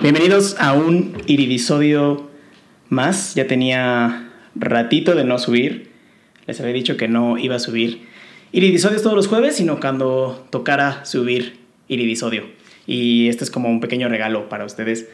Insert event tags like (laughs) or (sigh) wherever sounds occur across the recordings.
Bienvenidos a un iridisodio más. Ya tenía ratito de no subir. Les había dicho que no iba a subir iridisodios todos los jueves, sino cuando tocara subir iridisodio. Y este es como un pequeño regalo para ustedes.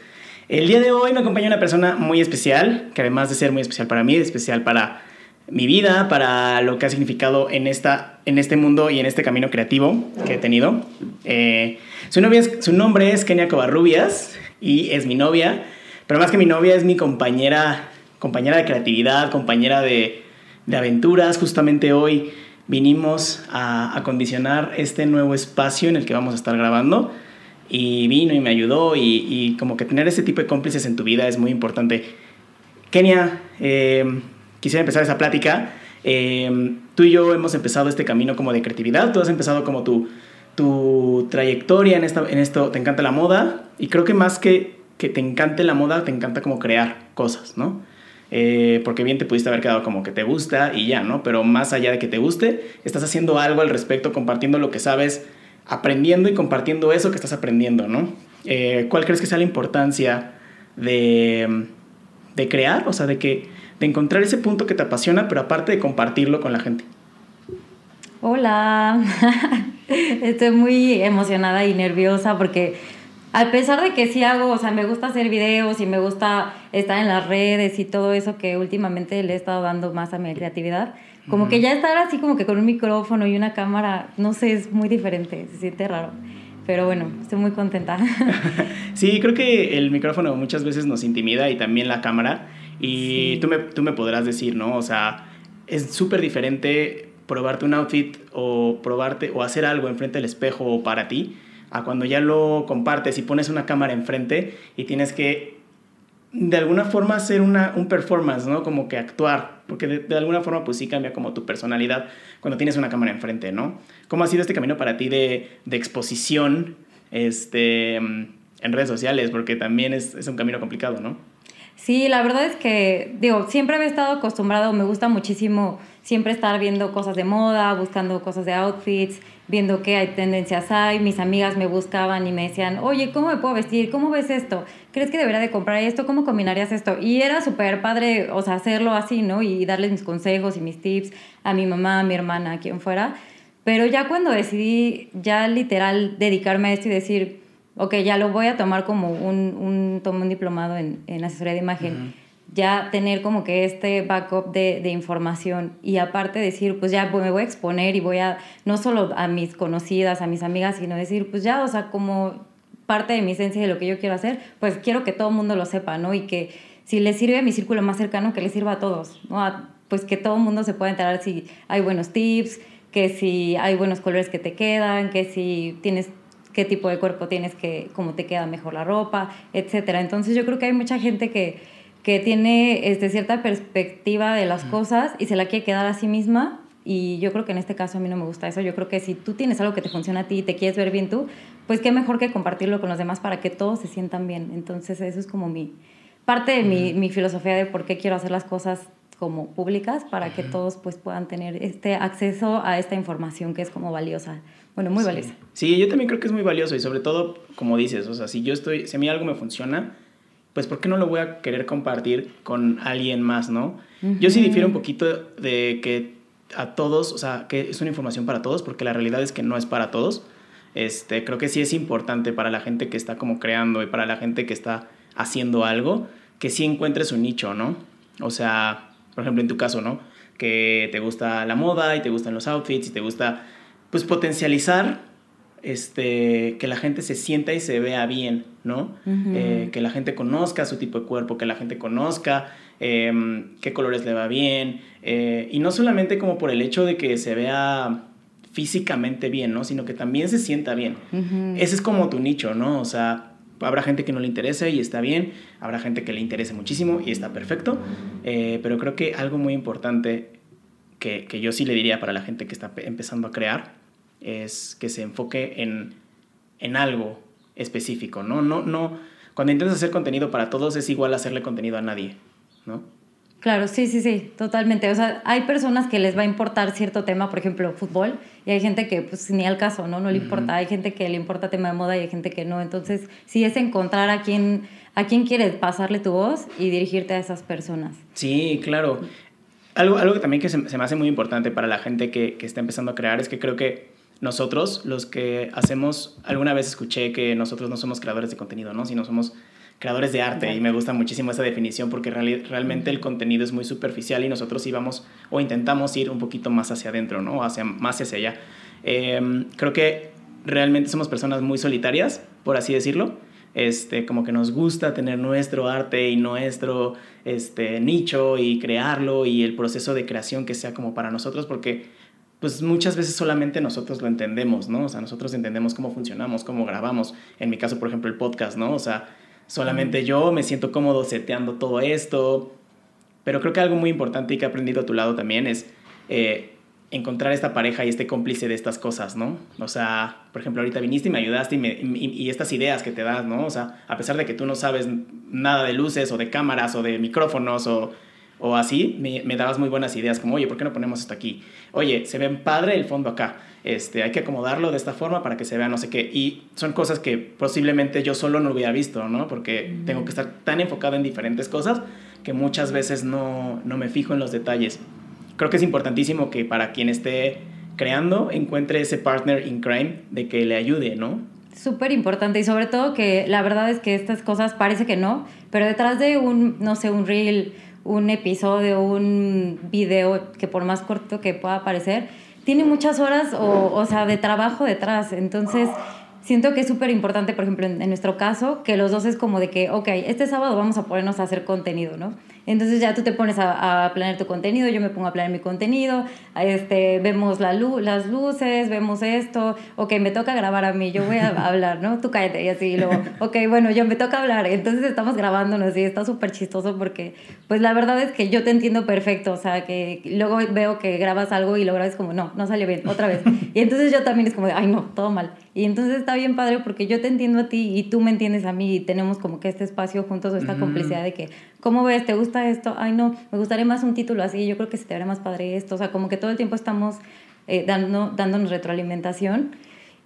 El día de hoy me acompaña una persona muy especial, que además de ser muy especial para mí, es especial para mi vida, para lo que ha significado en, esta, en este mundo y en este camino creativo que he tenido. Eh, su, su nombre es Kenia Covarrubias y es mi novia, pero más que mi novia es mi compañera, compañera de creatividad, compañera de, de aventuras. Justamente hoy vinimos a acondicionar este nuevo espacio en el que vamos a estar grabando y vino y me ayudó y, y como que tener ese tipo de cómplices en tu vida es muy importante. Kenia, eh, quisiera empezar esa plática. Eh, tú y yo hemos empezado este camino como de creatividad, tú has empezado como tu, tu trayectoria en, esta, en esto, te encanta la moda y creo que más que que te encante la moda, te encanta como crear cosas, ¿no? Eh, porque bien te pudiste haber quedado como que te gusta y ya, ¿no? Pero más allá de que te guste, estás haciendo algo al respecto, compartiendo lo que sabes, aprendiendo y compartiendo eso que estás aprendiendo, ¿no? Eh, ¿Cuál crees que sea la importancia de, de crear? O sea, de que de encontrar ese punto que te apasiona, pero aparte de compartirlo con la gente. Hola, (laughs) estoy muy emocionada y nerviosa porque a pesar de que sí hago, o sea, me gusta hacer videos y me gusta estar en las redes y todo eso que últimamente le he estado dando más a mi creatividad, como que ya estar así como que con un micrófono y una cámara, no sé, es muy diferente, se siente raro. Pero bueno, estoy muy contenta. (laughs) sí, creo que el micrófono muchas veces nos intimida y también la cámara. Y tú, me, tú me podrás decir, ¿no? O sea, es súper diferente probarte un outfit o probarte o hacer algo enfrente del espejo o para ti a cuando ya lo compartes y pones una cámara enfrente y tienes que de alguna forma hacer una, un performance, ¿no? Como que actuar, porque de, alguna forma pues sí cambia como tu personalidad cuando tienes una cámara enfrente, ¿no? ¿Cómo ha sido este camino para ti de, de exposición este, en redes sociales? Porque también es, es un camino complicado, ¿no? Sí, la verdad es que, digo, siempre he estado acostumbrado, me gusta muchísimo siempre estar viendo cosas de moda, buscando cosas de outfits, viendo qué hay tendencias hay. Mis amigas me buscaban y me decían, oye, ¿cómo me puedo vestir? ¿Cómo ves esto? ¿Crees que debería de comprar esto? ¿Cómo combinarías esto? Y era súper padre, o sea, hacerlo así, ¿no? Y darles mis consejos y mis tips a mi mamá, a mi hermana, a quien fuera. Pero ya cuando decidí ya literal dedicarme a esto y decir, ok, ya lo voy a tomar como un, un, tomo diplomado en, en asesoría de imagen. Ya tener como que este backup de, de, información y aparte decir, pues ya pues me voy a exponer y voy a, no solo a mis conocidas, a mis amigas, sino decir, pues ya, o sea, como parte de mi esencia de lo que yo quiero hacer, pues quiero que todo el mundo lo sepa, ¿no? Y que si le sirve a mi círculo más cercano, que le sirva a todos, ¿no? Pues que todo el mundo se pueda enterar si hay buenos tips, que si hay buenos colores que te quedan, que si tienes qué tipo de cuerpo tienes, que cómo te queda mejor la ropa, etcétera. Entonces yo creo que hay mucha gente que, que tiene este, cierta perspectiva de las cosas y se la quiere quedar a sí misma. Y yo creo que en este caso a mí no me gusta eso. Yo creo que si tú tienes algo que te funciona a ti y te quieres ver bien tú, pues qué mejor que compartirlo con los demás para que todos se sientan bien. Entonces eso es como mi parte de mi, mi filosofía de por qué quiero hacer las cosas como públicas para que todos pues puedan tener este acceso a esta información que es como valiosa. Bueno, muy sí. valiosa. Sí, yo también creo que es muy valioso y sobre todo, como dices, o sea, si yo estoy, si a mí algo me funciona, pues ¿por qué no lo voy a querer compartir con alguien más, no? Uh -huh. Yo sí difiero un poquito de que a todos, o sea, que es una información para todos, porque la realidad es que no es para todos. Este, creo que sí es importante para la gente que está como creando y para la gente que está haciendo algo, que sí encuentre su nicho, ¿no? O sea, por ejemplo, en tu caso, ¿no? Que te gusta la moda y te gustan los outfits y te gusta, pues, potencializar este, que la gente se sienta y se vea bien, ¿no? Uh -huh. eh, que la gente conozca su tipo de cuerpo, que la gente conozca eh, qué colores le va bien. Eh, y no solamente como por el hecho de que se vea físicamente bien, ¿no? Sino que también se sienta bien. Uh -huh. Ese es como tu nicho, ¿no? O sea, habrá gente que no le interese y está bien, habrá gente que le interese muchísimo y está perfecto, eh, pero creo que algo muy importante que, que, yo sí le diría para la gente que está empezando a crear es que se enfoque en, en algo específico, ¿no? No, no, cuando intentas hacer contenido para todos es igual hacerle contenido a nadie, ¿no? Claro, sí, sí, sí, totalmente. O sea, hay personas que les va a importar cierto tema, por ejemplo, fútbol, y hay gente que pues ni al caso, ¿no? No le importa. Hay gente que le importa tema de moda y hay gente que no. Entonces, sí es encontrar a quién, a quién quieres pasarle tu voz y dirigirte a esas personas. Sí, claro. Algo, algo que también que se, se me hace muy importante para la gente que, que está empezando a crear es que creo que nosotros, los que hacemos, alguna vez escuché que nosotros no somos creadores de contenido, ¿no? Sino somos creadores de arte y me gusta muchísimo esa definición porque realmente el contenido es muy superficial y nosotros íbamos o intentamos ir un poquito más hacia adentro, ¿no? Hacia, más hacia allá. Em, creo que realmente somos personas muy solitarias, por así decirlo. Este, como que nos gusta tener nuestro arte y nuestro este, nicho y crearlo y el proceso de creación que sea como para nosotros porque pues muchas veces solamente nosotros lo entendemos, ¿no? O sea, nosotros entendemos cómo funcionamos, cómo grabamos. En mi caso, por ejemplo, el podcast, ¿no? O sea, solamente yo me siento cómodo seteando todo esto. Pero creo que algo muy importante y que he aprendido a tu lado también es eh, encontrar esta pareja y este cómplice de estas cosas, ¿no? O sea, por ejemplo, ahorita viniste y me ayudaste y, me, y, estas ideas que te das, ¿no? O sea, a pesar de que tú no sabes nada de luces o de cámaras o de micrófonos o, o así, me, me, dabas muy buenas ideas, como, oye, ¿por qué no ponemos esto aquí? Oye, se ve padre el fondo acá este, hay que acomodarlo de esta forma para que se vea no sé qué. Y son cosas que posiblemente yo solo no hubiera visto, ¿no? Porque tengo que estar tan enfocado en diferentes cosas que muchas veces no, no me fijo en los detalles. Creo que es importantísimo que para quien esté creando encuentre ese partner in crime de que le ayude, ¿no? Súper importante y sobre todo que la verdad es que estas cosas parece que no, pero detrás de un, no sé, un reel, un episodio, un video que por más corto que pueda parecer, tiene muchas horas o, o sea, de trabajo detrás. Entonces, siento que es súper importante, por ejemplo, en, en, nuestro caso, que los dos es como de que, ok, este sábado vamos a ponernos a hacer contenido, ¿no? Entonces ya tú te pones a, a planear tu contenido, yo me pongo a planear mi contenido, este, vemos la luz, las luces, vemos esto, ok, me toca grabar a mí, yo voy a (laughs) hablar, ¿no? Tú cállate y así, y luego, ok, bueno, yo me toca hablar, entonces estamos grabándonos y está súper chistoso porque, pues la verdad es que yo te entiendo perfecto, o sea, que luego veo que grabas algo y lo grabas como, no, no salió bien, otra vez. (laughs) Y entonces yo también es como, ay, no, todo mal. Y entonces está bien padre porque yo te entiendo a ti y tú me entiendes a mí y tenemos como que este espacio juntos o esta complicidad de que, ¿cómo ves? ¿Te gusta esto? Ay, no, me gustaría más un título así, yo creo que se te vería más padre esto. O sea, como que todo el tiempo estamos eh, dando, dándonos retroalimentación.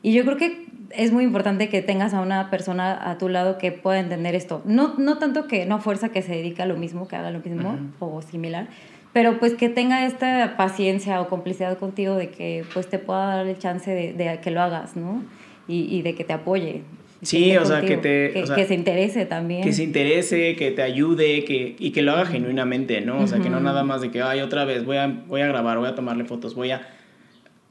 Y yo creo que es muy importante que tengas a una persona a tu lado que pueda entender esto. No, no tanto que no fuerza que se dedique a lo mismo, que haga lo mismo o similar, pero pues que tenga esta paciencia o complicidad contigo de que pues te pueda dar el chance de, de que lo hagas, ¿no? Y, y de que te apoye. Sí, o sea, que te... Que, se interese también. Que se interese, que te ayude, que, y que lo haga genuinamente, ¿no? O sea, que no nada más de que, ay, otra vez, voy a, voy a grabar, voy a tomarle fotos, voy a,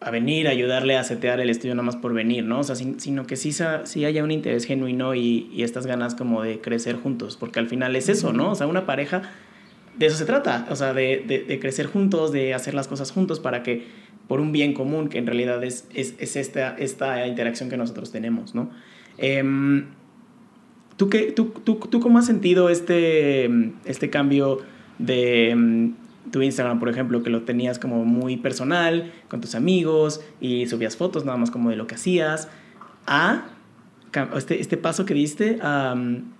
a venir a ayudarle a setear el estudio nada más por venir, ¿no? O sea, sino que sí, sí haya un interés genuino y, y, estas ganas como de crecer juntos, porque al final es eso, ¿no? O sea, una pareja, de eso se trata, o sea, de, de, crecer juntos, de hacer las cosas juntos para que, por un bien común, que en realidad es, es, es esta, esta interacción que nosotros tenemos, ¿no? Eh, ¿tú, qué, tú, tú, ¿Tú cómo has sentido este, este cambio de em, tu Instagram, por ejemplo, que lo tenías como muy personal, con tus amigos y subías fotos nada más como de lo que hacías, a este, este paso que diste a,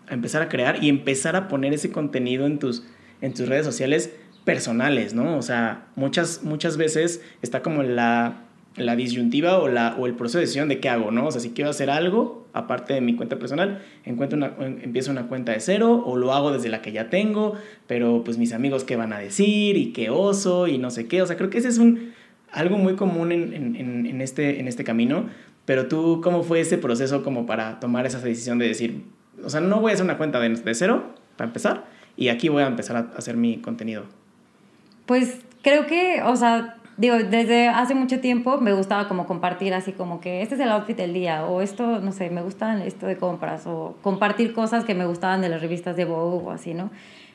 empezar a crear y empezar a poner ese contenido en tus, en tus redes sociales personales, ¿no? O sea, muchas, muchas veces está como la la disyuntiva o, la, o el proceso de decisión de qué hago, ¿no? O sea, si quiero hacer algo, aparte de mi cuenta personal, encuentro una, empiezo una cuenta de cero o lo hago desde la que ya tengo, pero pues mis amigos qué van a decir y qué oso y no sé qué. O sea, creo que ese es un, algo muy común en, en, en, este, en este camino, pero tú, ¿cómo fue ese proceso como para tomar esa decisión de decir, o sea, no voy a hacer una cuenta de, de cero, para empezar, y aquí voy a empezar a hacer mi contenido? Pues creo que, o sea, digo, desde hace mucho tiempo me gustaba como compartir así como que este es el outfit del día o esto, no sé, me gusta esto de compras o compartir cosas que me gustaban de las revistas de Vogue o así, ¿no?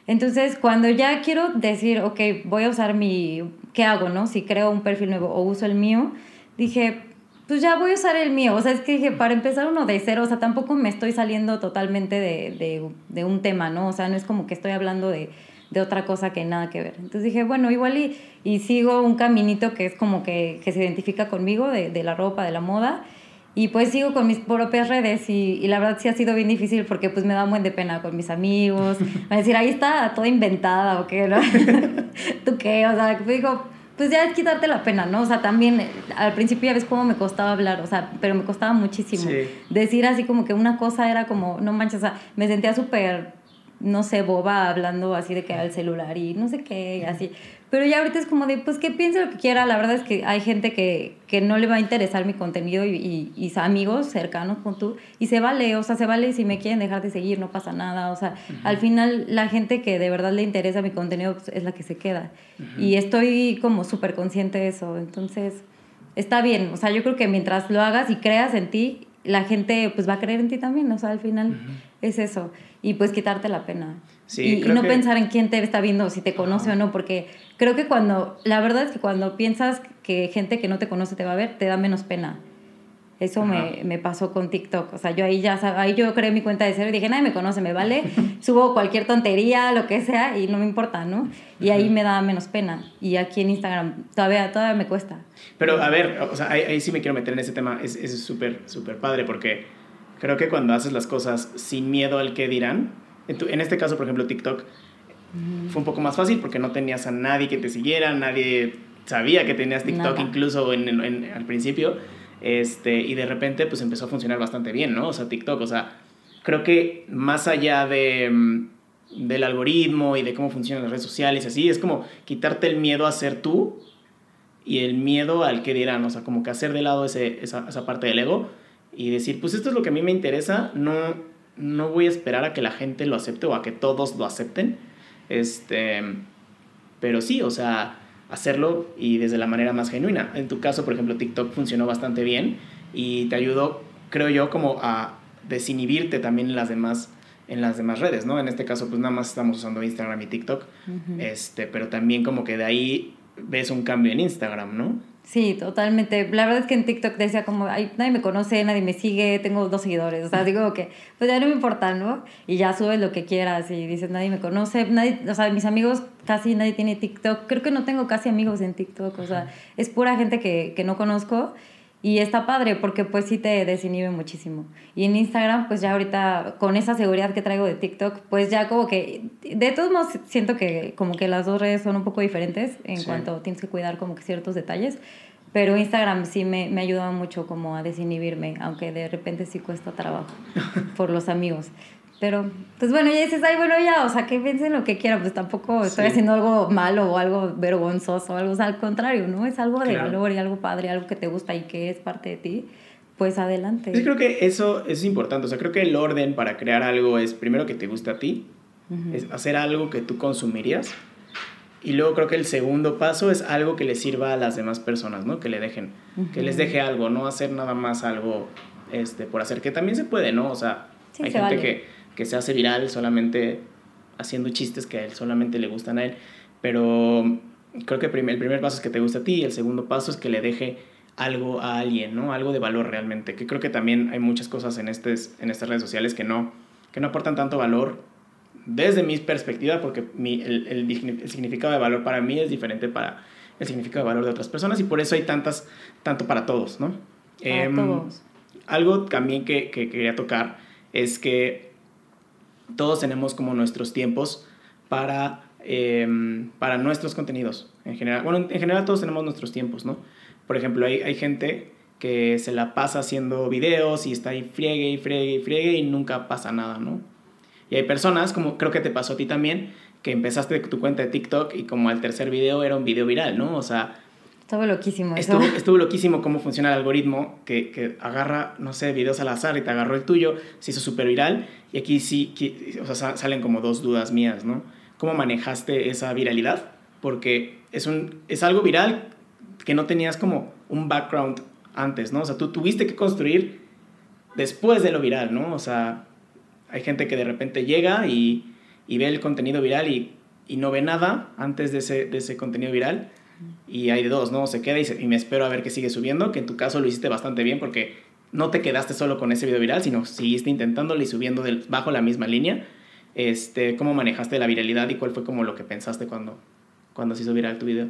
Entonces, cuando ya quiero decir, ok, voy a usar mi, ¿qué hago, no? Si creo un perfil nuevo o uso el mío, dije, pues ya voy a usar el mío. O sea, es que dije, para empezar uno de cero, o sea, tampoco me estoy saliendo totalmente de, de, de un tema, ¿no? O sea, no es como que estoy hablando de de otra cosa que nada que ver. Entonces dije, bueno, igual y, y sigo un caminito que es como que, que se identifica conmigo de, la ropa, de la moda. Y pues sigo con mis propias redes y, y, la verdad sí ha sido bien difícil porque pues me da un buen de pena con mis amigos. (laughs) a decir, ahí está toda inventada o qué, ¿no? (laughs) ¿Tú qué? O sea, pues digo, pues ya es quitarte la pena, ¿no? O sea, también al principio ya ves cómo me costaba hablar, o sea, pero me costaba muchísimo. Decir así como que una cosa era como, no manches, o sea, me sentía súper no sé, boba hablando así de que al celular y no sé qué, así. Pero ya ahorita es como de, pues que piense lo que quiera. La verdad es que hay gente que, que no le va a interesar mi contenido y, y, y, amigos cercanos con tú. Y se vale, o sea, se vale si me quieren dejar de seguir, no pasa nada. O sea, al final la gente que de verdad le interesa mi contenido pues, es la que se queda. Y estoy como súper consciente de eso. Entonces, está bien. O sea, yo creo que mientras lo hagas y creas en ti, la gente pues va a creer en ti también. O sea, al final es eso y pues quitarte la pena. y, no pensar en quién te está viendo, si te conoce o no, porque creo que cuando, la verdad es que cuando piensas que gente que no te conoce te va a ver, te da menos pena. Eso me, me, pasó con TikTok. O sea, yo ahí ya, ahí yo creé mi cuenta de cero y dije, nadie me conoce, me vale. (laughs) Subo cualquier tontería, lo que sea, y no me importa, ¿no? Y ahí me da menos pena. Y aquí en Instagram todavía, todavía me cuesta. Pero a ver, o sea, ahí, ahí sí me quiero meter en ese tema. Es súper, es súper padre porque Creo que cuando haces las cosas sin miedo al que dirán, en, este caso, por ejemplo, TikTok, fue un poco más fácil porque no tenías a nadie que te siguiera, nadie sabía que tenías TikTok incluso en, al principio, este, y de repente pues empezó a funcionar bastante bien, ¿no? O sea, TikTok, o sea, creo que más allá de, mm, del algoritmo y de cómo funcionan las redes sociales, así, es como quitarte el miedo a ser tú y el miedo al que dirán, o sea, como que hacer de lado ese, esa, esa parte del ego y decir, pues esto es lo que a mí me interesa, no, no voy a esperar a que la gente lo acepte o a que todos lo acepten. Este, pero sí, o sea, hacerlo y desde la manera más genuina. En tu caso, por ejemplo, TikTok funcionó bastante bien y te ayudó, creo yo, como a desinhibirte también en las demás en las demás redes, ¿no? En este caso, pues nada más estamos usando Instagram y TikTok, este, pero también como que de ahí ves un cambio en Instagram, ¿no? Sí, totalmente. La verdad es que en TikTok decía como, Ay, nadie me conoce, nadie me sigue, tengo dos seguidores. O sea, digo que, pues ya no me importa, ¿no? Y ya subes lo que quieras y dices, nadie me conoce, nadie, o sea, mis amigos casi nadie tiene TikTok. Creo que no tengo casi amigos en TikTok, o sea, es pura gente que, que no conozco y está padre porque pues sí te desinhibe muchísimo. Y en Instagram, pues ya ahorita con esa seguridad que traigo de TikTok, pues ya como que, de todos modos siento que como que las dos redes son un poco diferentes en cuanto tienes que cuidar como que ciertos detalles. Pero Instagram sí me, me ha ayudado mucho como a desinhibirme, aunque de repente sí cuesta trabajo (laughs) por los amigos. Pero, pues bueno, ya dices, ay, bueno, ya, o sea, que piensen lo que quieran, pues tampoco estoy haciendo algo malo o algo vergonzoso o algo, o sea, al contrario, ¿no? Es algo de valor y algo padre, algo que te gusta y que es parte de ti, pues adelante. Yo creo que eso es importante, o sea, creo que el orden para crear algo es primero que te guste a ti, es hacer algo que tú consumirías, y luego creo que el segundo paso es algo que le sirva a las demás personas, ¿no? Que le dejen, que les deje algo, no hacer nada más algo este, por hacer, que también se puede, ¿no? O sea, hay gente que que se hace viral solamente haciendo chistes que a él solamente le gustan a él. Pero creo que el primer, el paso es que te guste a ti y el segundo paso es que le deje algo a alguien, ¿no? Algo de valor realmente. Que creo que también hay muchas cosas en, estes, en estas redes sociales que no, que no aportan tanto valor desde mi perspectiva, porque mi, el, el, significado de valor para mí es diferente para el significado de valor de otras personas y por eso hay tantas, tanto para todos, ¿no? Para todos. Algo también que, que quería tocar es que todos tenemos como nuestros tiempos para, em, para nuestros contenidos. En general, bueno, en general todos tenemos nuestros tiempos, ¿no? Por ejemplo, hay, hay gente que se la pasa haciendo videos y está ahí friegue y friegue y friegue y nunca pasa nada, ¿no? Y hay personas, como creo que te pasó a ti también, que empezaste tu cuenta de TikTok y como al tercer video era un video viral, ¿no? O sea, Estuvo loquísimo eso. Estuvo, (laughs) loquísimo cómo funciona el algoritmo que, que, agarra, no sé, videos al azar y te agarró el tuyo, se hizo súper viral y aquí sí, o sea, salen como dos dudas mías, ¿no? ¿Cómo manejaste esa viralidad? Porque es, un, es algo viral que no tenías como un background antes, ¿no? O sea, tú tuviste que construir después de lo viral, ¿no? O sea, hay gente que de repente llega y, y ve el contenido viral y, y no ve nada antes de ese, de ese contenido viral y hay de dos, ¿no? Se queda y, me espero a ver que sigue subiendo, que en tu caso lo hiciste bastante bien porque no te quedaste solo con ese video viral, sino seguiste intentándolo y subiendo del, bajo la misma línea. Este, ¿Cómo manejaste la viralidad y cuál fue como lo que pensaste cuando, cuando se hizo viral tu video?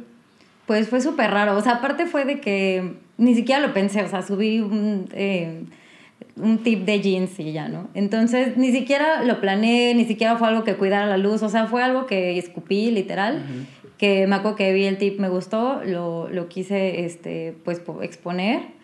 Pues fue súper raro. O sea, aparte fue de que ni siquiera lo pensé. O sea, subí un, eh, un tip de jeans y ya, ¿no? Entonces, ni siquiera lo planeé, ni siquiera fue algo que cuidara la luz. O sea, fue algo que escupí, literal. Que me acuerdo que vi el tip, me gustó, lo, lo quise, este, pues, exponer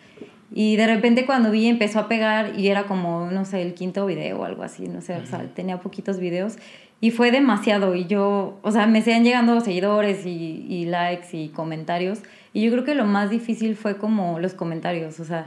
y de repente cuando vi empezó a pegar y era como, no sé, el quinto video o algo así, no sé, o sea, tenía poquitos videos y fue demasiado y yo, o sea, me seguían llegando seguidores y, y, likes y comentarios y yo creo que lo más difícil fue como los comentarios, o sea,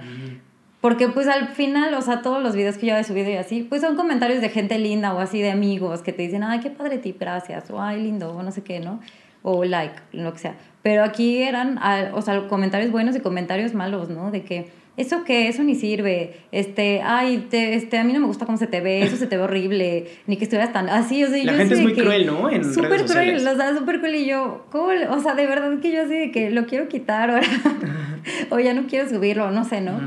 porque pues al final, o sea, todos los videos que yo he subido y así, pues son comentarios de gente linda o así de amigos que te dicen, ay, qué padre tip, gracias, o ay, lindo, o no sé qué, ¿no? O like, lo que sea. Pero aquí eran, o sea, comentarios buenos y comentarios malos, ¿no? De que ¿eso qué? Eso ni sirve. Este, ay, este, a mí no me gusta cómo se te ve, eso se te ve horrible, ni que estuvieras tan así, o sea, La gente es muy cruel, ¿no? En súper cruel, o sea, súper cruel y yo, ¿cómo? O sea, de verdad que yo así de que lo quiero quitar ahora, (laughs) o ya no quiero subirlo, no sé, ¿no?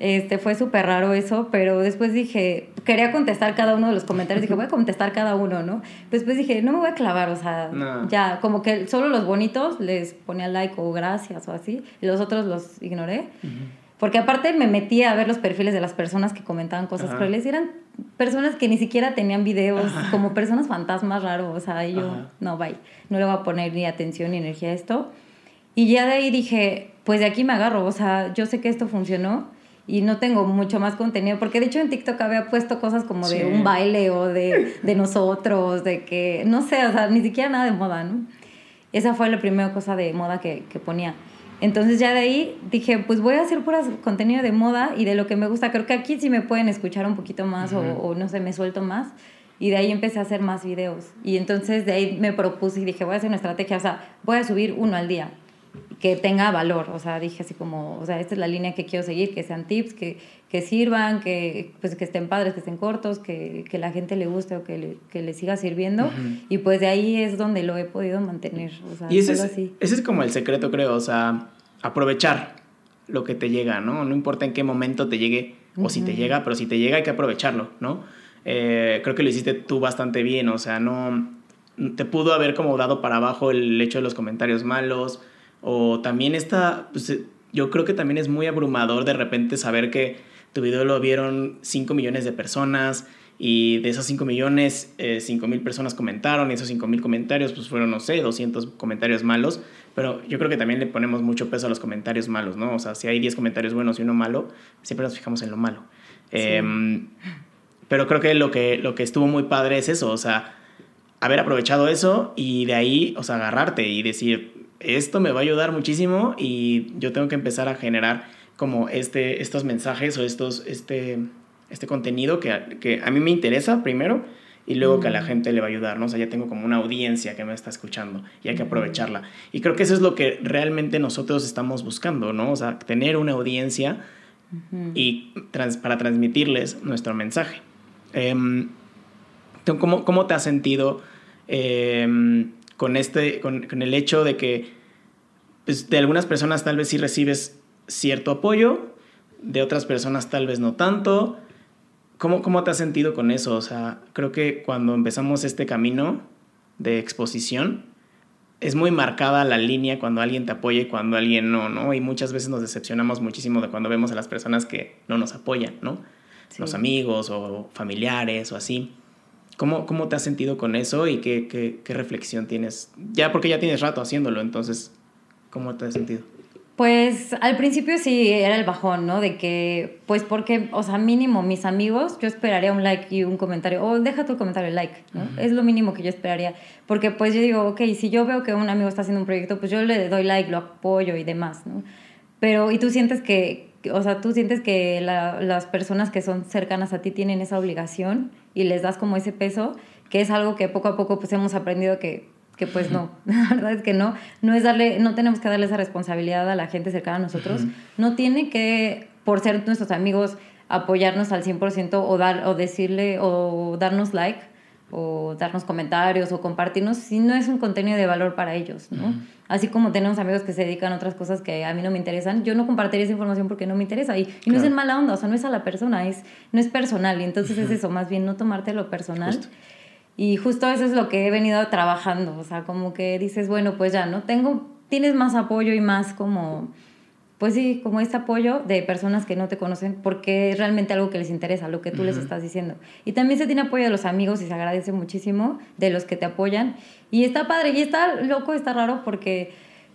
Este, fue súper raro eso, pero después dije, quería contestar cada uno de los comentarios, dije, voy a contestar cada uno, ¿no? Después dije, no me voy a clavar, o sea, ya, como que solo los bonitos les ponía like o gracias o así, y los otros los ignoré. Porque aparte me metí a ver los perfiles de las personas que comentaban cosas crueles y eran personas que ni siquiera tenían videos, como personas fantasmas raros. O sea, yo, no, bye, no le voy a poner ni atención ni energía a esto. Y ya de ahí dije, pues de aquí me agarro. O sea, yo sé que esto funcionó y no tengo mucho más contenido. Porque de hecho en TikTok había puesto cosas como de un baile o de, de nosotros, de que, no sé, o sea, ni siquiera nada de moda, ¿no? Esa fue la primera cosa de moda que, que ponía. Entonces ya de ahí dije, pues voy a hacer pura contenido de moda y de lo que me gusta. Creo que aquí sí me pueden escuchar un poquito más o, no sé, me suelto más. Y de ahí empecé a hacer más videos. Y entonces de ahí me propuse y dije, voy a hacer una estrategia, o sea, voy a subir uno al día que tenga valor. O sea, dije así como, o sea, esta es la línea que quiero seguir, que sean tips, que, que sirvan, que, pues, que estén padres, que estén cortos, que, que la gente le guste o que le, que le siga sirviendo. Y pues de ahí es donde lo he podido mantener. O sea, y ese es, así. ese es como el secreto, creo, o sea, aprovechar lo que te llega, ¿no? No importa en qué momento te llegue o si te llega, pero si te llega hay que aprovecharlo, ¿no? Eh, creo que lo hiciste tú bastante bien, o sea, no te pudo haber como dado para abajo el hecho de los comentarios malos o también está, pues, eh, yo creo que también es muy abrumador de repente saber que tu video lo vieron 5 millones de personas y de esos 5 millones, eh, 5 mil personas comentaron y esos 5 mil comentarios pues fueron, no sé, 200 comentarios malos, pero yo creo que también le ponemos mucho peso a los comentarios malos, ¿no? O sea, si hay 10 comentarios buenos y uno malo, siempre nos fijamos en lo malo. Em, pero creo que lo, que lo que estuvo muy padre es eso, o sea, haber aprovechado eso y de ahí, o sea, agarrarte y decir, esto me va a ayudar muchísimo y yo tengo que empezar a generar como este, estos mensajes o estos, este, este contenido que, que a mí me interesa primero y luego que a la gente le va a ayudar, ¿no? O sea, ya tengo como una audiencia que me está escuchando y hay que aprovecharla. Y creo que eso es lo que realmente nosotros estamos buscando, ¿no? O sea, tener una audiencia y para transmitirles nuestro mensaje. Em, ¿cómo, ¿Cómo te has sentido? Eh, con, este, con, con el hecho de que pues, de algunas personas tal vez sí recibes cierto apoyo, de otras personas tal vez no tanto. ¿Cómo, ¿Cómo te has sentido con eso? O sea, creo que cuando empezamos este camino de exposición, es muy marcada la línea cuando alguien te apoya y cuando alguien no, ¿no? Y muchas veces nos decepcionamos muchísimo de cuando vemos a las personas que no nos apoyan, ¿no? Los amigos o familiares o así. ¿Cómo, ¿Cómo te has sentido con eso y qué, qué, qué, reflexión tienes? Ya porque ya tienes rato haciéndolo, entonces, ¿cómo te has sentido? Pues al principio sí era el bajón, ¿no? De que, pues porque, o sea, mínimo mis amigos, yo esperaría un like y un comentario, o deja tu comentario, like, ¿no? Es lo mínimo que yo esperaría. Porque pues yo digo, ok, si yo veo que un amigo está haciendo un proyecto, pues yo le doy like, lo apoyo y demás, ¿no? Pero, y tú sientes que, o sea, tú sientes que las personas que son cercanas a ti tienen esa obligación y les das como ese peso, que es algo que poco a poco pues hemos aprendido que, que pues no, (laughs) la verdad es que no, no es darle, no tenemos que darle esa responsabilidad a la gente cercana a nosotros, no tiene que, por ser nuestros amigos, apoyarnos al 100% o, dar, o decirle o darnos like, o darnos comentarios o compartirnos si no es un contenido de valor para ellos, ¿no? Así como tenemos amigos que se dedican a otras cosas que a mí no me interesan, yo no compartiría esa información porque no me interesa. Y, no es en mala onda, o sea, no es a la persona, es, no es personal. Y entonces es eso, más bien no tomártelo personal. Y justo eso es lo que he venido trabajando, o sea, como que dices, bueno, pues ya, ¿no? Tengo tienes más apoyo y más como, pues sí, como este apoyo de personas que no te conocen porque es realmente algo que les interesa, lo que tú les estás diciendo. Y también se tiene apoyo de los amigos y se agradece muchísimo de los que te apoyan. Y está padre, y está loco, está raro porque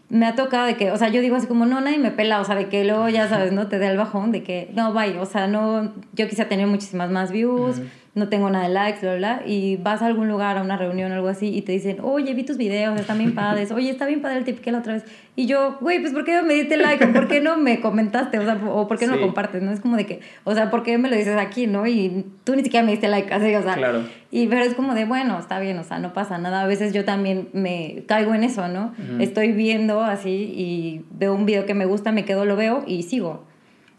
me ha tocado de que, o sea, yo digo así como, no, nadie me pela, o sea, de que luego, ya sabes, ¿no? Te da el bajón de que, no, vaya, o sea, no, yo quisiera tener muchísimas más views, no tengo nada de likes, bla, bla, y vas a algún lugar, a una reunión o algo así, y te dicen, oye, vi tus videos, están bien padres, oye, está bien padre el tip que la otra vez. Y yo, güey, pues ¿por qué no me diste like? ¿Por qué no me comentaste? O sea, o ¿por qué no lo compartes? ¿No? Es como de que, o sea, ¿por qué me lo dices aquí, no? Y tú ni siquiera me diste like, así, o sea. Claro. Y pero es como de, bueno, está bien, o sea, no pasa nada. A veces yo también me caigo en eso, ¿no? Estoy viendo así y veo un video que me gusta, me quedo, lo veo y sigo.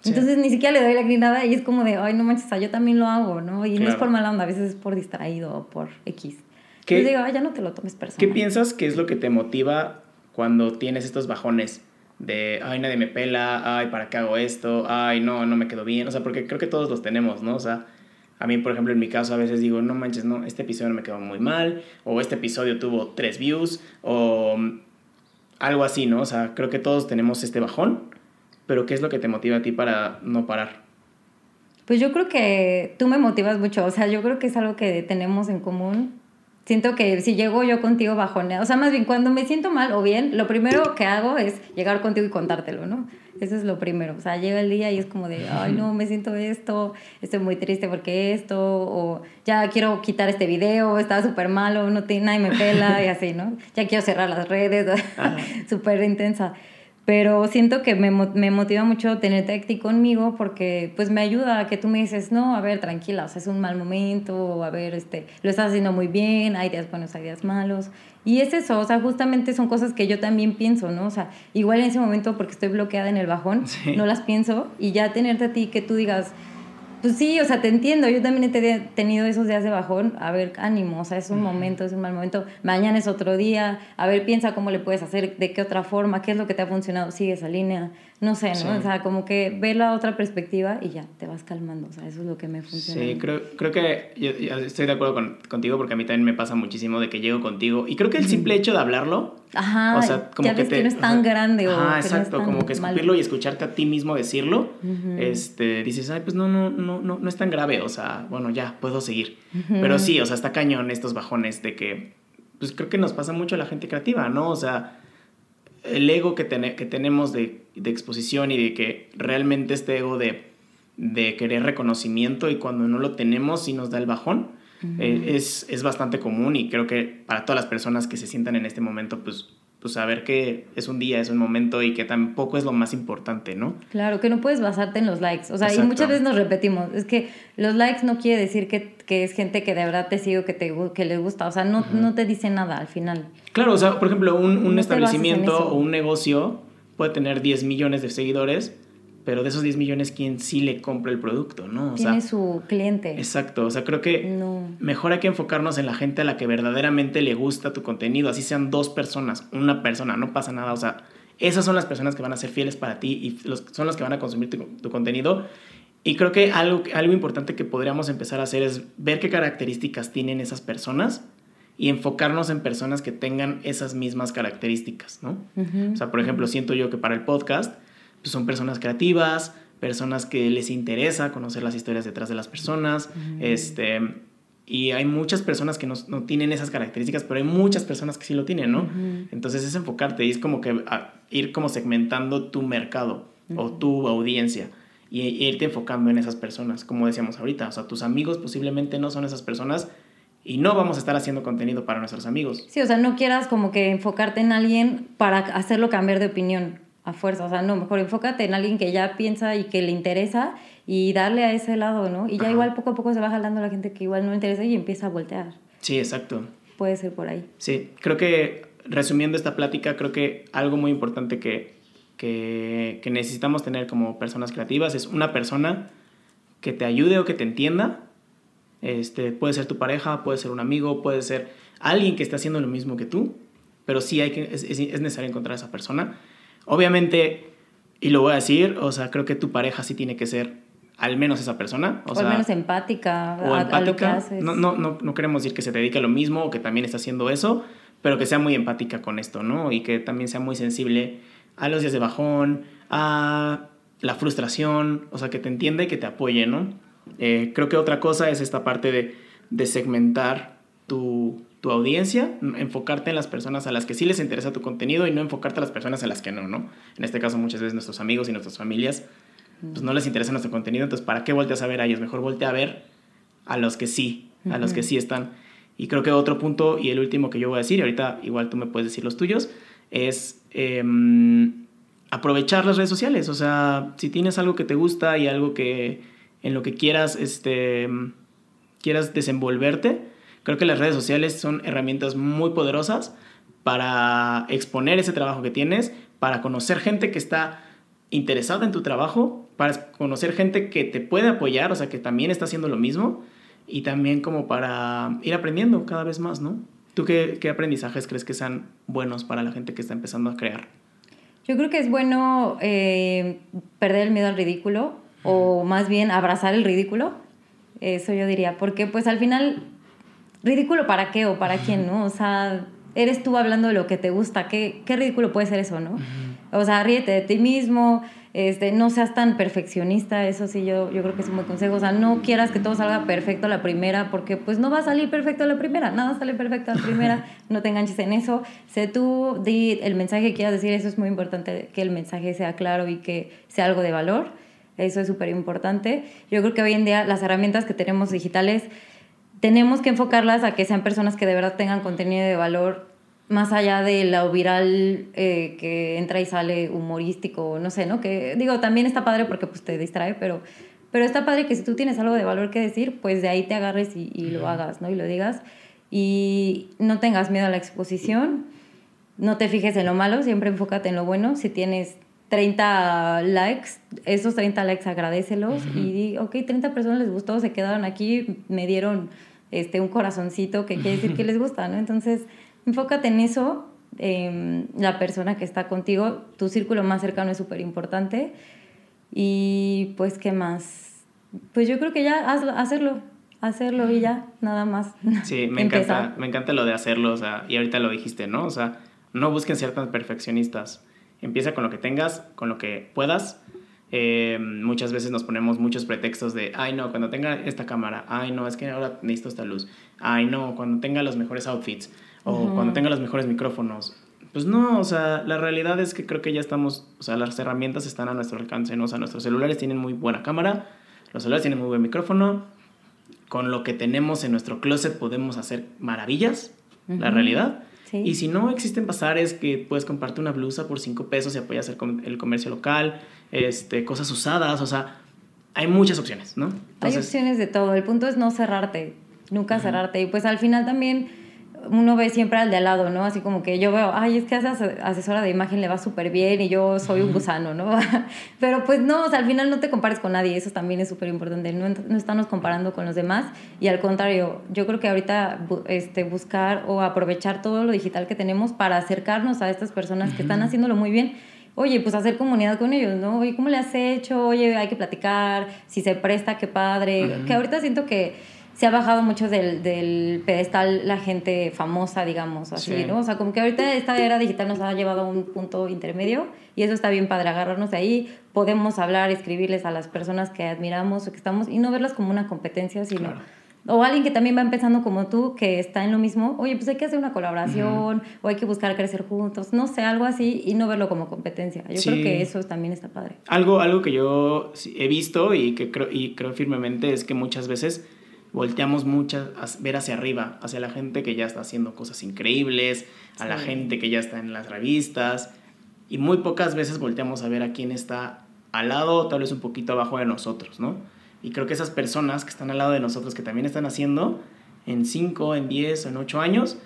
Entonces ni siquiera le doy like ni nada y es como de, ay, no manches, yo también lo hago, ¿no? Y no es por mala onda, a veces es por distraído o por X. ¿Qué, digo, ay, ya no te lo tomes personal. ¿Qué piensas que es lo que te motiva cuando tienes estos bajones? De, ay, nadie me pela, ay, ¿para qué hago esto? Ay, no, no me quedo bien. O sea, porque creo que todos los tenemos, ¿no? O sea, a mí, por ejemplo, en mi caso, a veces digo, no manches, no, este episodio me quedó muy mal, o este episodio tuvo tres views, o algo así, ¿no? O sea, creo que todos tenemos este bajón pero ¿qué es lo que te motiva a ti para no parar? Pues yo creo que tú me motivas mucho, o sea, yo creo que es algo que tenemos en común. Siento que si llego yo contigo bajoneado, o sea, más bien cuando me siento mal o bien, lo primero que hago es llegar contigo y contártelo, ¿no? Eso es lo primero. O sea, llega el día y es como de, ay, no, me siento esto, estoy muy triste porque esto, o ya quiero quitar este video, está súper malo, no tiene nadie me pela y así, ¿no? Ya quiero cerrar las redes, (laughs) súper intensa pero siento que me, me, motiva mucho tenerte aquí conmigo porque pues me ayuda a que tú me dices, no, a ver, tranquila, o sea, es un mal momento, a ver, este, lo estás haciendo muy bien, hay días buenos, hay días malos. Y es eso, o sea, justamente son cosas que yo también pienso, ¿no? O sea, igual en ese momento porque estoy bloqueada en el bajón, no las pienso y ya tenerte a ti que tú digas, pues sí, o sea, te entiendo. Yo también he tenido esos días de bajón. A ver, ánimo, o sea, es un momento, es un mal momento. Mañana es otro día. A ver, piensa cómo le puedes hacer, de qué otra forma, qué es lo que te ha funcionado. Sigue esa línea. No sé, ¿no? O sea, como que ve la otra perspectiva y ya, te vas calmando. O sea, eso es lo que me funciona. Sí, creo, creo que yo, estoy de acuerdo con, contigo porque a mí también me pasa muchísimo de que llego contigo. Y creo que el simple hecho de hablarlo. Ajá, o sea, como ya que, te, no es tan grande. Ajá, exacto, como que escupirlo y escucharte a ti mismo decirlo. este, dices, ay, pues no, no, no, no, no es tan grave. O sea, bueno, ya, puedo seguir. Pero sí, o sea, está cañón estos bajones de que, pues creo que nos pasa mucho a la gente creativa, ¿no? O sea el ego que, que tenemos de, de, exposición y de que realmente este ego de, de, querer reconocimiento y cuando no lo tenemos y nos da el bajón, eh, es, es, bastante común y creo que para todas las personas que se sientan en este momento, pues pues saber que es un día, es un momento y que tampoco es lo más importante, ¿no? Claro, que no puedes basarte en los likes. O sea, y muchas veces nos repetimos, es que los likes no quiere decir que, que es gente que de verdad te sigue o que, te, que les gusta. O sea, no, no te dice nada al final. Claro, o sea, por ejemplo, un, un establecimiento o un negocio puede tener 10 millones de seguidores, pero de esos 10 millones, ¿quién sí le compra el producto, no? Tiene su cliente. Exacto, o sea, creo que mejor hay que enfocarnos en la gente a la que verdaderamente le gusta tu contenido, así sean dos personas, una persona, no pasa nada, o sea, esas son las personas que van a ser fieles para ti y los, son las que van a consumir tu, contenido. Y creo que algo, algo importante que podríamos empezar a hacer es ver qué características tienen esas personas y enfocarnos en personas que tengan esas mismas características, ¿no? O sea, por ejemplo, siento yo que para el podcast, pues, son personas creativas, personas que les interesa conocer las historias detrás de las personas, este, y hay muchas personas que no, no, tienen esas características, pero hay muchas personas que sí lo tienen, ¿no? Entonces es enfocarte y es como que ir como segmentando tu mercado o tu audiencia y, y, irte enfocando en esas personas, como decíamos ahorita, o sea, tus amigos posiblemente no son esas personas y no vamos a estar haciendo contenido para nuestros amigos. Sí, o sea, no quieras como que enfocarte en alguien para hacerlo cambiar de opinión a fuerza, o sea, no, mejor enfócate en alguien que ya piensa y que le interesa y darle a ese lado, ¿no? Y ya igual poco a poco se va jalando la gente que igual no le interesa y empieza a voltear. Sí, exacto. Puede ser por ahí. Sí, creo que resumiendo esta plática, creo que algo muy importante que, que, que necesitamos tener como personas creativas es una persona que te ayude o que te entienda. Este, puede ser tu pareja, puede ser un amigo, puede ser alguien que esté haciendo lo mismo que tú, pero sí hay que, es, es necesario encontrar a esa persona Obviamente, y lo voy a decir, o sea, creo que tu pareja sí tiene que ser al menos esa persona. O, al menos empática. O empática. no, no, no, no queremos decir que se dedique a lo mismo o que también está haciendo eso, pero que sea muy empática con esto, ¿no? Y que también sea muy sensible a los días de bajón, a la frustración, o sea, que te entienda y que te apoye, ¿no? Eh, creo que otra cosa es esta parte de, de segmentar tu, tu, audiencia, enfocarte en las personas a las que sí les interesa tu contenido y no enfocarte a las personas a las que no, ¿no? En este caso muchas veces nuestros amigos y nuestras familias, pues no les interesa nuestro contenido, entonces ¿para qué volteas a ver a ellos? Mejor voltea a ver a los que sí, a los que sí están. Y creo que otro punto y el último que yo voy a decir, y ahorita igual tú me puedes decir los tuyos, es em, aprovechar las redes sociales. O sea, si tienes algo que te gusta y algo que en lo que quieras, este, quieras desenvolverte, creo que las redes sociales son herramientas muy poderosas para exponer ese trabajo que tienes, para conocer gente que está interesada en tu trabajo, para conocer gente que te puede apoyar, o sea, que también está haciendo lo mismo y también como para ir aprendiendo cada vez más, ¿no? ¿Tú qué, qué, aprendizajes crees que sean buenos para la gente que está empezando a crear? Yo creo que es bueno eh, perder el miedo al ridículo o más bien abrazar el ridículo. Eso yo diría, porque pues al final, ridículo para qué o para quién, ¿no? O sea, eres tú hablando de lo que te gusta, ¿qué, qué ridículo puede ser eso, no? O sea, ríete de ti mismo, este, no seas tan perfeccionista, eso sí yo, yo creo que es un buen consejo, o sea, no quieras que todo salga perfecto a la primera, porque pues no va a salir perfecto a la primera, nada sale perfecto a la primera, (laughs) no te enganches en eso, sé tú, di el mensaje que quieras decir, eso es muy importante, que el mensaje sea claro y que sea algo de valor, eso es súper importante. Yo creo que hoy en día las herramientas que tenemos digitales, tenemos que enfocarlas a que sean personas que de verdad tengan contenido de valor más allá de lo viral eh, que entra y sale humorístico, no sé, ¿no? Que digo, también está padre porque pues te distrae, pero, pero está padre que si tú tienes algo de valor que decir, pues de ahí te agarres y, y lo hagas, ¿no? Y lo digas. Y no tengas miedo a la exposición, no te fijes en lo malo, siempre enfócate en lo bueno. Si tienes 30 likes, esos 30 likes agradecelos y di, ok, 30 personas les gustó, se quedaron aquí, me dieron este, un corazoncito que quiere decir que les gusta, ¿no? Entonces enfócate en eso, eh, la persona que está contigo, tu círculo más cercano es súper importante. Y pues, ¿qué más? Pues yo creo que ya hacerlo, hacerlo y ya, nada más. Sí, (laughs) me encanta, me encanta lo de hacerlo, o sea, y ahorita lo dijiste, ¿no? O sea, no busquen ser tan perfeccionistas. Empieza con lo que tengas, con lo que puedas. Eh, muchas veces nos ponemos muchos pretextos de, ay no, cuando tenga esta cámara, ay no, es que ahora necesito esta luz, ay no, cuando tenga los mejores outfits, o cuando tenga los mejores micrófonos. Pues no, o sea, la realidad es que creo que ya estamos, o sea, las herramientas están a nuestro alcance, ¿no? O sea, nuestros celulares tienen muy buena cámara, los celulares tienen muy buen micrófono, con lo que tenemos en nuestro closet podemos hacer maravillas, la realidad. Y si no, existen bazares que puedes comprarte una blusa por 5 pesos y apoyas el, el, comercio local, este, cosas usadas, o sea, hay muchas opciones, ¿no? hay opciones de todo, el punto es no cerrarte, nunca cerrarte. Y pues al final también uno ve siempre al de al lado, ¿no? Así como que yo veo, ay, es que a esa asesora de imagen le va súper bien y yo soy un gusano, ¿no? (laughs) Pero pues no, o sea, al final no te compares con nadie, eso también es súper importante, no, no estamos comparando con los demás y al contrario, yo creo que ahorita este, buscar o aprovechar todo lo digital que tenemos para acercarnos a estas personas que están haciéndolo muy bien oye, pues hacer comunidad con ellos, ¿no? Oye, ¿cómo le has hecho? Oye, hay que platicar, si se presta, qué padre. Que ahorita siento que se ha bajado mucho del, del, pedestal la gente famosa, digamos, así, ¿no? O sea, como que ahorita esta era digital nos ha llevado a un punto intermedio y eso está bien padre, agarrarnos de ahí, podemos hablar, escribirles a las personas que admiramos o que estamos y no verlas como una competencia, sino... O alguien que también va empezando como tú, que está en lo mismo, oye, pues hay que hacer una colaboración, o hay que buscar crecer juntos, no sé, algo así, y no verlo como competencia. Yo creo que eso también está padre. Algo, algo que yo he visto y que creo, y creo firmemente es que muchas veces volteamos mucho a ver hacia arriba, hacia la gente que ya está haciendo cosas increíbles, a la gente que ya está en las revistas, y muy pocas veces volteamos a ver a quién está al lado, tal vez un poquito abajo de nosotros, ¿no? Y creo que esas personas que están al lado de nosotros, que también están haciendo, en 5, en 10 o en 8 años,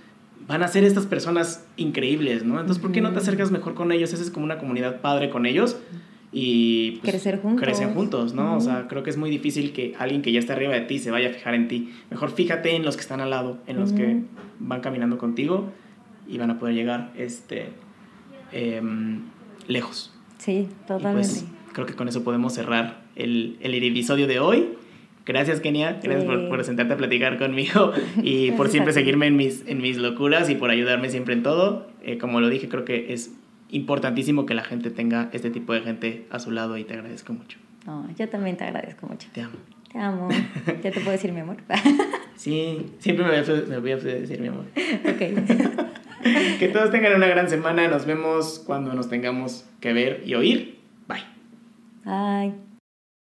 van a ser estas personas increíbles, ¿no? Entonces, ¿por qué no te acercas mejor con ellos? Esa es como una comunidad padre con ellos y pues, crecer juntos. Crecen juntos, ¿no? O sea, creo que es muy difícil que alguien que ya está arriba de ti se vaya a fijar en ti. Mejor fíjate en los que están al lado, en los que van caminando contigo y van a poder llegar este, em, lejos. Sí, totalmente. Y pues creo que con eso podemos cerrar el, el episodio de hoy. Gracias, Kenia. Gracias por, Sí. por sentarte a platicar conmigo (laughs) y por siempre seguirme en mis, en mis locuras y por ayudarme siempre en todo. Eh, como lo dije, creo que es importantísimo que la gente tenga este tipo de gente a su lado y te agradezco mucho. No, yo también te agradezco mucho. Te amo. Te amo. (laughs) ¿Ya te puedo decir mi amor? (laughs) Sí, siempre me voy a, me voy a decir mi amor. ok. (laughs) Que todos tengan una gran semana. Nos vemos cuando nos tengamos que ver y oír. Bye. Bye.